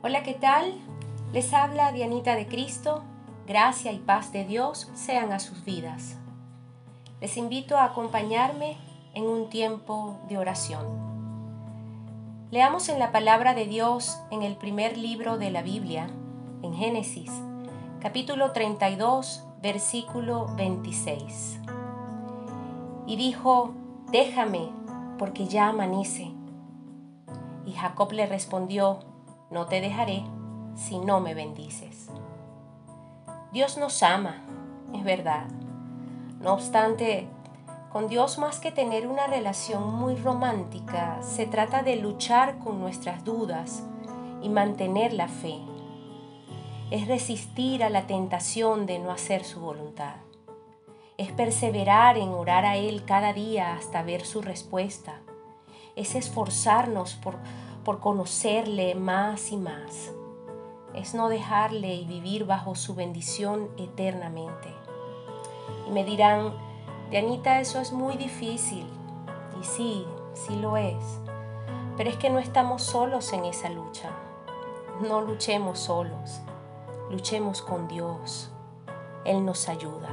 Hola, ¿qué tal? Les habla Dianita de Cristo. Gracia y paz de Dios sean a sus vidas. Les invito a acompañarme en un tiempo de oración. Leamos en la palabra de Dios en el primer libro de la Biblia, en Génesis, capítulo 32, versículo 26. Y dijo, déjame, porque ya amanece. Y Jacob le respondió, no te dejaré si no me bendices. Dios nos ama, es verdad. No obstante, con Dios más que tener una relación muy romántica, se trata de luchar con nuestras dudas y mantener la fe. Es resistir a la tentación de no hacer su voluntad. Es perseverar en orar a Él cada día hasta ver su respuesta. Es esforzarnos por por conocerle más y más. Es no dejarle y vivir bajo su bendición eternamente. Y me dirán, Dianita, eso es muy difícil. Y sí, sí lo es. Pero es que no estamos solos en esa lucha. No luchemos solos. Luchemos con Dios. Él nos ayuda.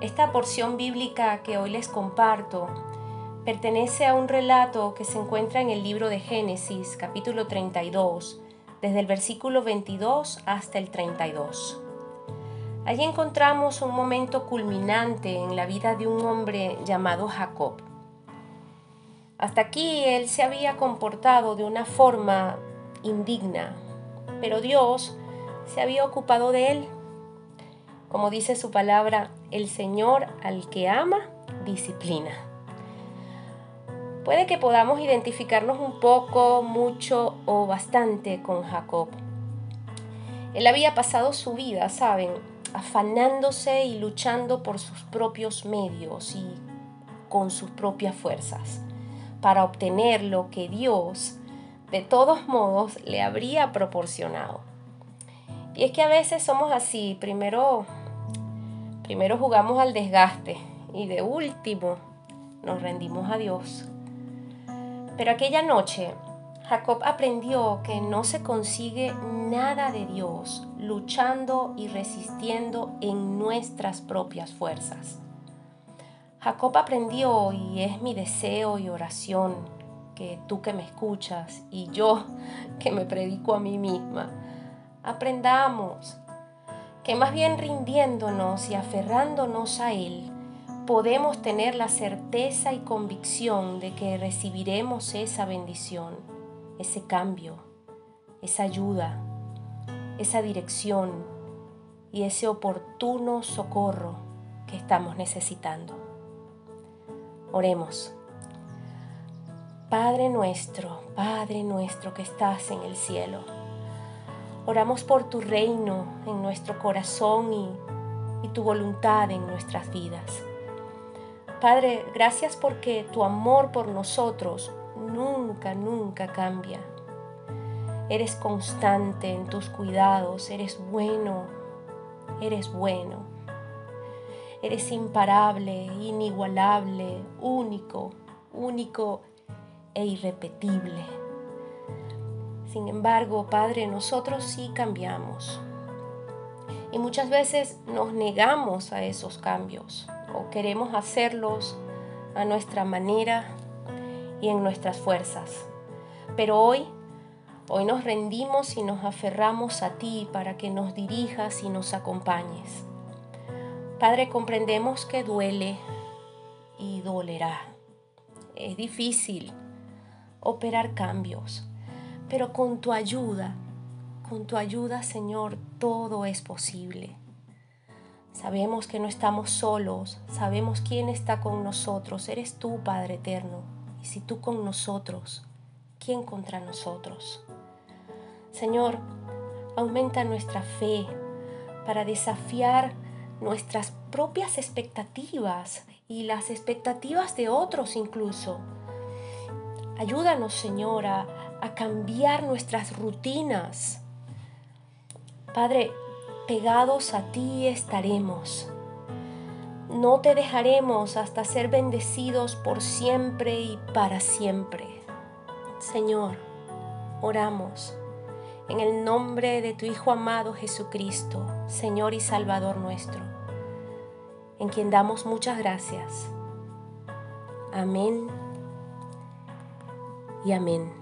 Esta porción bíblica que hoy les comparto pertenece a un relato que se encuentra en el libro de Génesis, capítulo 32, desde el versículo 22 hasta el 32. Allí encontramos un momento culminante en la vida de un hombre llamado Jacob. Hasta aquí él se había comportado de una forma indigna, pero Dios se había ocupado de él. Como dice su palabra, el Señor al que ama, disciplina. Puede que podamos identificarnos un poco, mucho o bastante con Jacob. Él había pasado su vida, ¿saben? afanándose y luchando por sus propios medios y con sus propias fuerzas para obtener lo que Dios de todos modos le habría proporcionado. Y es que a veces somos así, primero primero jugamos al desgaste y de último nos rendimos a Dios. Pero aquella noche Jacob aprendió que no se consigue nada de Dios luchando y resistiendo en nuestras propias fuerzas. Jacob aprendió y es mi deseo y oración que tú que me escuchas y yo que me predico a mí misma, aprendamos que más bien rindiéndonos y aferrándonos a Él, podemos tener la certeza y convicción de que recibiremos esa bendición, ese cambio, esa ayuda, esa dirección y ese oportuno socorro que estamos necesitando. Oremos. Padre nuestro, Padre nuestro que estás en el cielo, oramos por tu reino en nuestro corazón y, y tu voluntad en nuestras vidas. Padre, gracias porque tu amor por nosotros nunca, nunca cambia. Eres constante en tus cuidados, eres bueno, eres bueno. Eres imparable, inigualable, único, único e irrepetible. Sin embargo, Padre, nosotros sí cambiamos. Y muchas veces nos negamos a esos cambios o queremos hacerlos a nuestra manera y en nuestras fuerzas. Pero hoy, hoy nos rendimos y nos aferramos a ti para que nos dirijas y nos acompañes. Padre, comprendemos que duele y dolerá. Es difícil operar cambios, pero con tu ayuda, con tu ayuda, Señor, todo es posible. Sabemos que no estamos solos, sabemos quién está con nosotros. Eres tú, Padre Eterno. Y si tú con nosotros, ¿quién contra nosotros? Señor, aumenta nuestra fe para desafiar nuestras propias expectativas y las expectativas de otros incluso. Ayúdanos, Señor, a, cambiar nuestras rutinas. Padre, pegados a ti estaremos. No te dejaremos hasta ser bendecidos por siempre y para siempre. Señor, oramos en el nombre de tu Hijo amado Jesucristo, Señor y Salvador nuestro, en quien damos muchas gracias. Amén y amén.